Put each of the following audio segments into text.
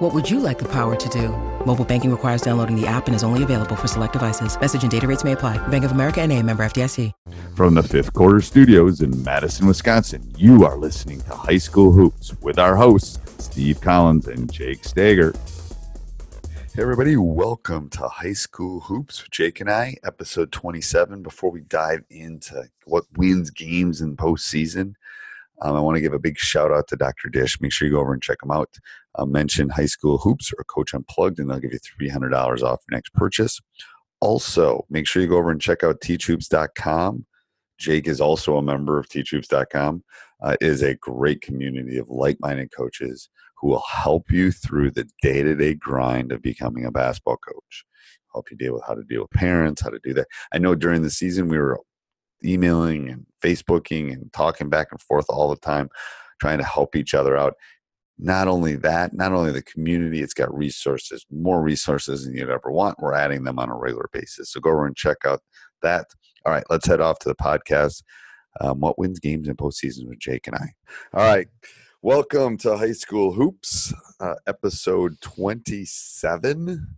What would you like the power to do? Mobile banking requires downloading the app and is only available for select devices. Message and data rates may apply. Bank of America and a member FDIC. From the fifth quarter studios in Madison, Wisconsin, you are listening to High School Hoops with our hosts, Steve Collins and Jake Stager. Hey, everybody, welcome to High School Hoops with Jake and I, episode 27. Before we dive into what wins games in postseason, um, I want to give a big shout out to Dr. Dish. Make sure you go over and check them out. Uh, mention High School Hoops or Coach Unplugged, and they'll give you $300 off your next purchase. Also, make sure you go over and check out teachhoops.com. Jake is also a member of teachhoops.com. Uh, is a great community of like-minded coaches who will help you through the day-to-day grind of becoming a basketball coach. Help you deal with how to deal with parents, how to do that. I know during the season we were emailing and Facebooking and talking back and forth all the time, trying to help each other out. Not only that, not only the community, it's got resources, more resources than you'd ever want. We're adding them on a regular basis. So go over and check out that. All right, let's head off to the podcast. Um, what wins games in postseason with Jake and I? All right, welcome to High School Hoops, uh, episode twenty-seven.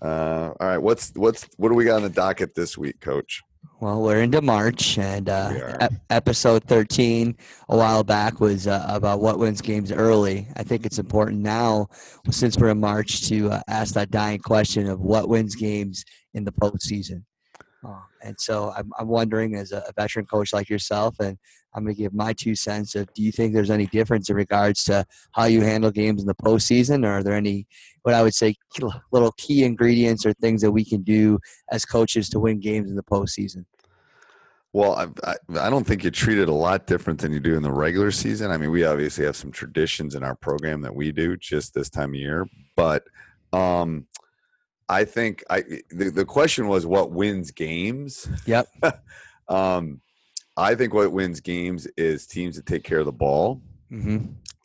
Uh, all right, what's what's what do we got on the docket this week, Coach? Well, we're into March, and uh, ep- episode 13 a while back was uh, about what wins games early. I think it's important now, since we're in March, to uh, ask that dying question of what wins games in the postseason. Uh, and so I'm, I'm wondering, as a, veteran coach like yourself, and I'm going to give my two cents of do you think there's any difference in regards to how you handle games in the postseason, or are there any, what I would say, little key ingredients or things that we can do as coaches to win games in the postseason? Well, I, I, I don't think you treat it a lot different than you do in the regular season. I mean, we obviously have some traditions in our program that we do just this time of year, but um, I think I the, the question was what wins games. Yep. um, I think what wins games is teams that take care of the ball, hmm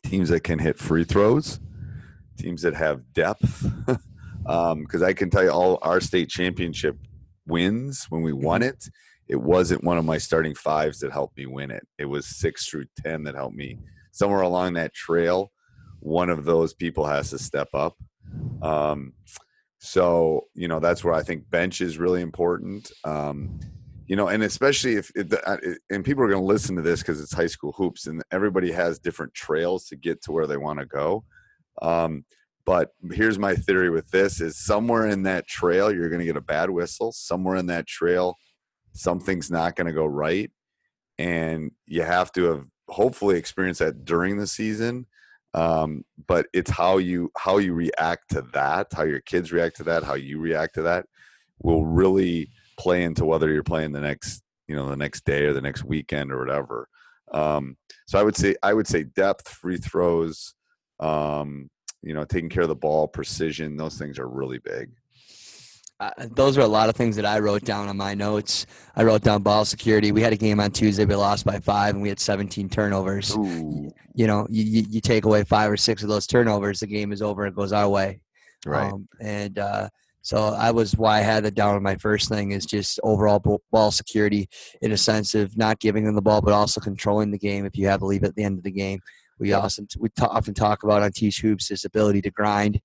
teams that can hit free throws, teams that have depth. Because I can tell you, all our state championship wins when we won it, it wasn't one of my starting fives that helped me win it. It was six through ten that helped me. Somewhere along that trail, one of those people has to step up. Um, so you know that's where I think bench is really important. Um, you know, and especially if it, uh, and people are going to listen to this because it's high school hoops, and everybody has different trails to get to where they want to go. Um, but here's my theory with this: is somewhere in that trail you're going to get a bad whistle. Somewhere in that trail, something's not going to go right, and you have to have hopefully experienced that during the season. Um, but it's how you how you react to that, how your kids react to that, how you react to that, will really play into whether you're playing the next you know the next day or the next weekend or whatever. Um, so I would say I would say depth, free throws, um, you know, taking care of the ball, precision. Those things are really big. Uh, those are a lot of things that I wrote down on my notes. I wrote down ball security. We had a game on Tuesday. We lost by five, and we had 17 turnovers. Ooh, You know, you, you, you take away five or six of those turnovers, the game is over. It goes our way. right. Um, and uh, so I was why I had it down on my first thing is just overall ball security in a sense of not giving them the ball, but also controlling the game if you have to leave at the end of the game. We also we ta- often talk about on Teach Hoops this ability to grind.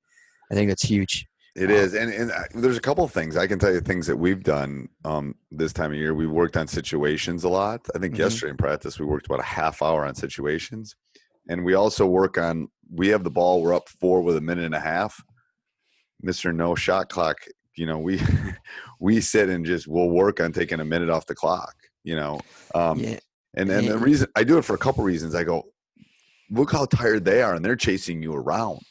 I think that's huge. It is, and and I- there's a couple of things I can tell you. Things that we've done um, this time of year. We worked on situations a lot. I think Mhm. yesterday in practice we worked about a half hour on situations, and we also work on. We have the ball. We're up four with a minute and a half. Mister No Shot Clock. You know we we sit and just we'll work on taking a minute off the clock. You know, um, yeah, and and the reason I do it for a couple reasons. I go, look how tired they are, and they're chasing you around.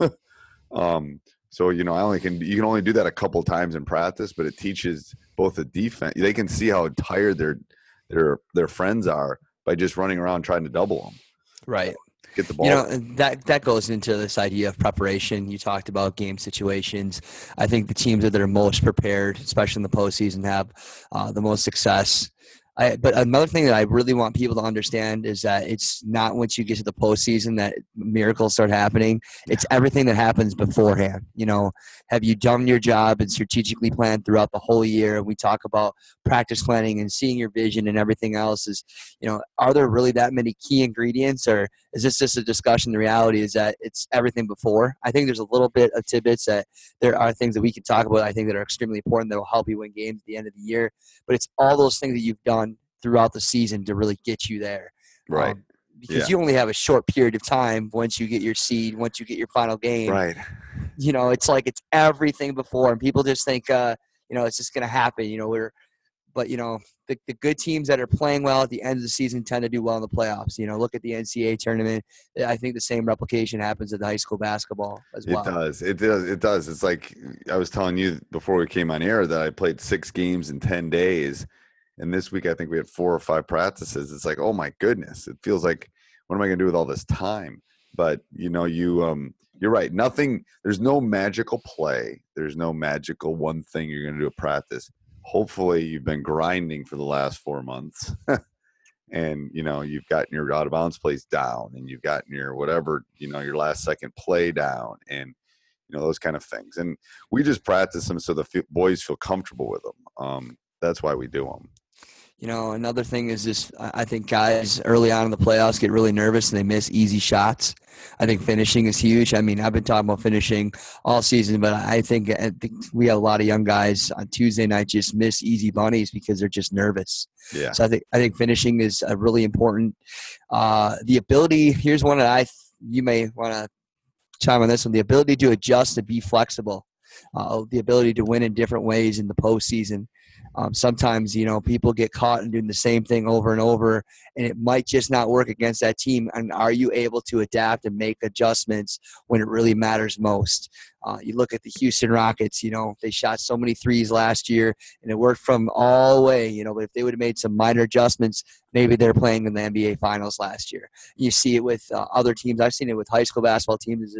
um, so you know, I only can you can only do that a couple times in practice, but it teaches both the defense. They can see how tired their their their friends are by just running around trying to double them, right. get the ball. You know, that that goes into this idea of preparation. You talked about game situations. I think the teams that are most prepared, especially in the postseason, have uh, the most success. I, but another thing that I really want people to understand is that it's not once you get to the postseason that miracles start happening. It's everything that happens beforehand. You know, have you done your job and strategically planned throughout the whole year? We talk about practice planning and seeing your vision and everything else. Is you know, are there really that many key ingredients, or is this just a discussion? The reality is that it's everything before. I think there's a little bit of tidbits that there are things that we can talk about. I think that are extremely important that will help you win games at the end of the year. But it's all those things that you've done throughout the season to really get you there. Right. Um, because yeah. you only have a short period of time once you get your seed, once you get your final game. Right. You know, it's like it's everything before, and people just think, uh, you know, it's just going to happen. You know, we're, but you know, the, the good teams that are playing well at the end of the season tend to do well in the playoffs. You know, look at the NCAA tournament. I think the same replication happens at the high school basketball as well. It does. It does. It does. It's like I was telling you before we came on air that I played six games in ten days and this week I think we had four or five practices. It's like, oh my goodness, it feels like what am I going to do with all this time? But you know, you um, you're right. Nothing. There's no magical play. There's no magical one thing you're going to do at practice. Hopefully, you've been grinding for the last four months. and you know you've gotten your out of bounds plays down and you've gotten your whatever you know your last second play down and you know those kind of things and we just practice them so the boys feel comfortable with them um, that's why we do them you know, another thing is just I think guys early on in the playoffs get really nervous and they miss easy shots. I think finishing is huge. I mean, I've been talking about finishing all season, but I think, I think we have a lot of young guys on Tuesday night just miss easy bunnies because they're just nervous. Yeah. So I think I think finishing is a really important. Uh, the ability here's one that I you may want to chime on this one: the ability to adjust and be flexible. Uh, the ability to win in different ways in the postseason. Um, sometimes you know people get caught in doing the same thing over and over, and it might just not work against that team. And are you able to adapt and make adjustments when it really matters most? Uh, you look at the Houston Rockets. You know they shot so many threes last year, and it worked from all the way. You know, but if they would have made some minor adjustments, maybe they're playing in the NBA Finals last year. You see it with uh, other teams. I've seen it with high school basketball teams.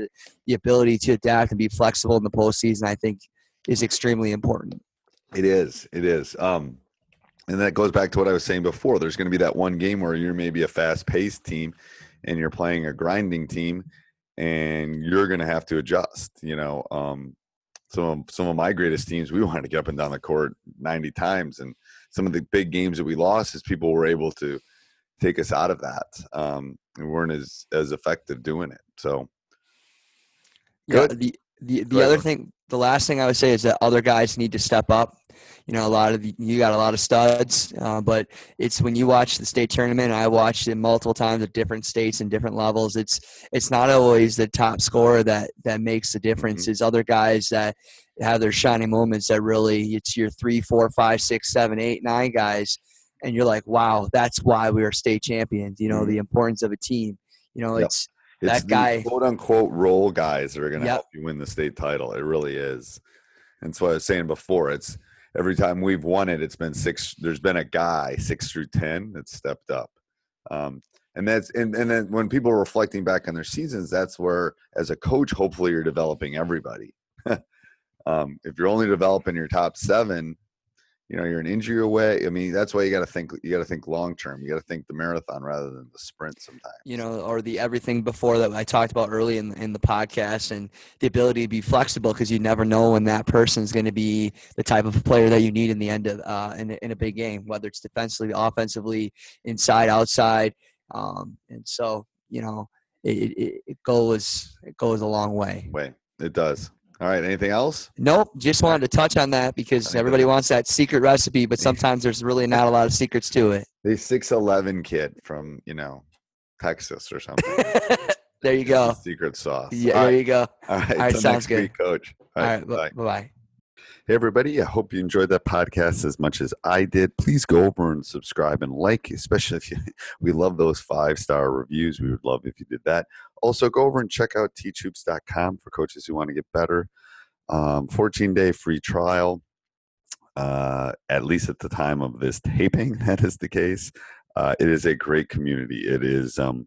The ability to adapt and be flexible in the postseason. I think is extremely important. It is. It is. Um, and that goes back to what I was saying before. There's going to be that one game where you're maybe a fast paced team and you're playing a grinding team and you're going to have to adjust, you know. Um, some of, some of my greatest teams, we wanted to get up and down the court 90 times. And some of the big games that we lost is people were able to take us out of that. Um, and weren't as, as effective doing it. So, good. Yeah, the, the, the other thing, the last thing I would say is that other guys need to step up you know a lot of the, you got a lot of studs uh, but it's when you watch the state tournament i watched it multiple times at different states and different levels it's it's not always the top scorer that that makes the difference mm-hmm. it's other guys that have their shining moments that really it's your three four five six seven eight nine guys and you're like wow that's why we are state champions you know mm-hmm. the importance of a team you know yep. it's it's that guy quote unquote role guys that are going to yep. help you win the state title it really is and so i was saying before it's every time we've won it, it's been six. There's been a guy six through ten that stepped up, um, and that's and and then when people are reflecting back on their seasons, that's where as a coach, hopefully you're developing everybody. um, if you're only developing your top seven, you know you're an injury away i mean that's why you got to think you got to think long term you got to think the marathon rather than the sprint sometimes. you know or the everything before that i talked about early in, in the podcast and the ability to be flexible because you never know when that person is going to be the type of player that you need in the end of uh, in, in a big game whether it's defensively offensively inside outside um, and so you know it, it, it goes it goes a long way. Way. It does all right. Anything else? Nope. Just wanted to touch on that because everybody wants that secret recipe, but sometimes there's really not a lot of secrets to it. The six eleven kid from you know Texas or something. there you go. Secret sauce. Yeah. there you go. All right. All right sounds good, week, Coach. All right. All right bye bye. Hey, everybody. I hope you enjoyed that podcast as much as I did. Please go over and subscribe and like, especially if you, we love those five star reviews. We would love if you did that. Also, go over and check out teachhoops.com for coaches who want to get better. Um, 14 day free trial, uh, at least at the time of this taping, that is the case. Uh, it is a great community. It is. Um,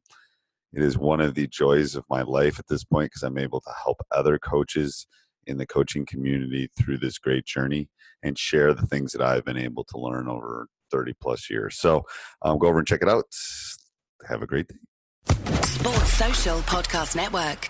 it is one of the joys of my life at this point because I'm able to help other coaches in the coaching community through this great journey and share the things that I've been able to learn over 30 plus years. So um, go over and check it out. Have a great day. Sports Social Podcast Network.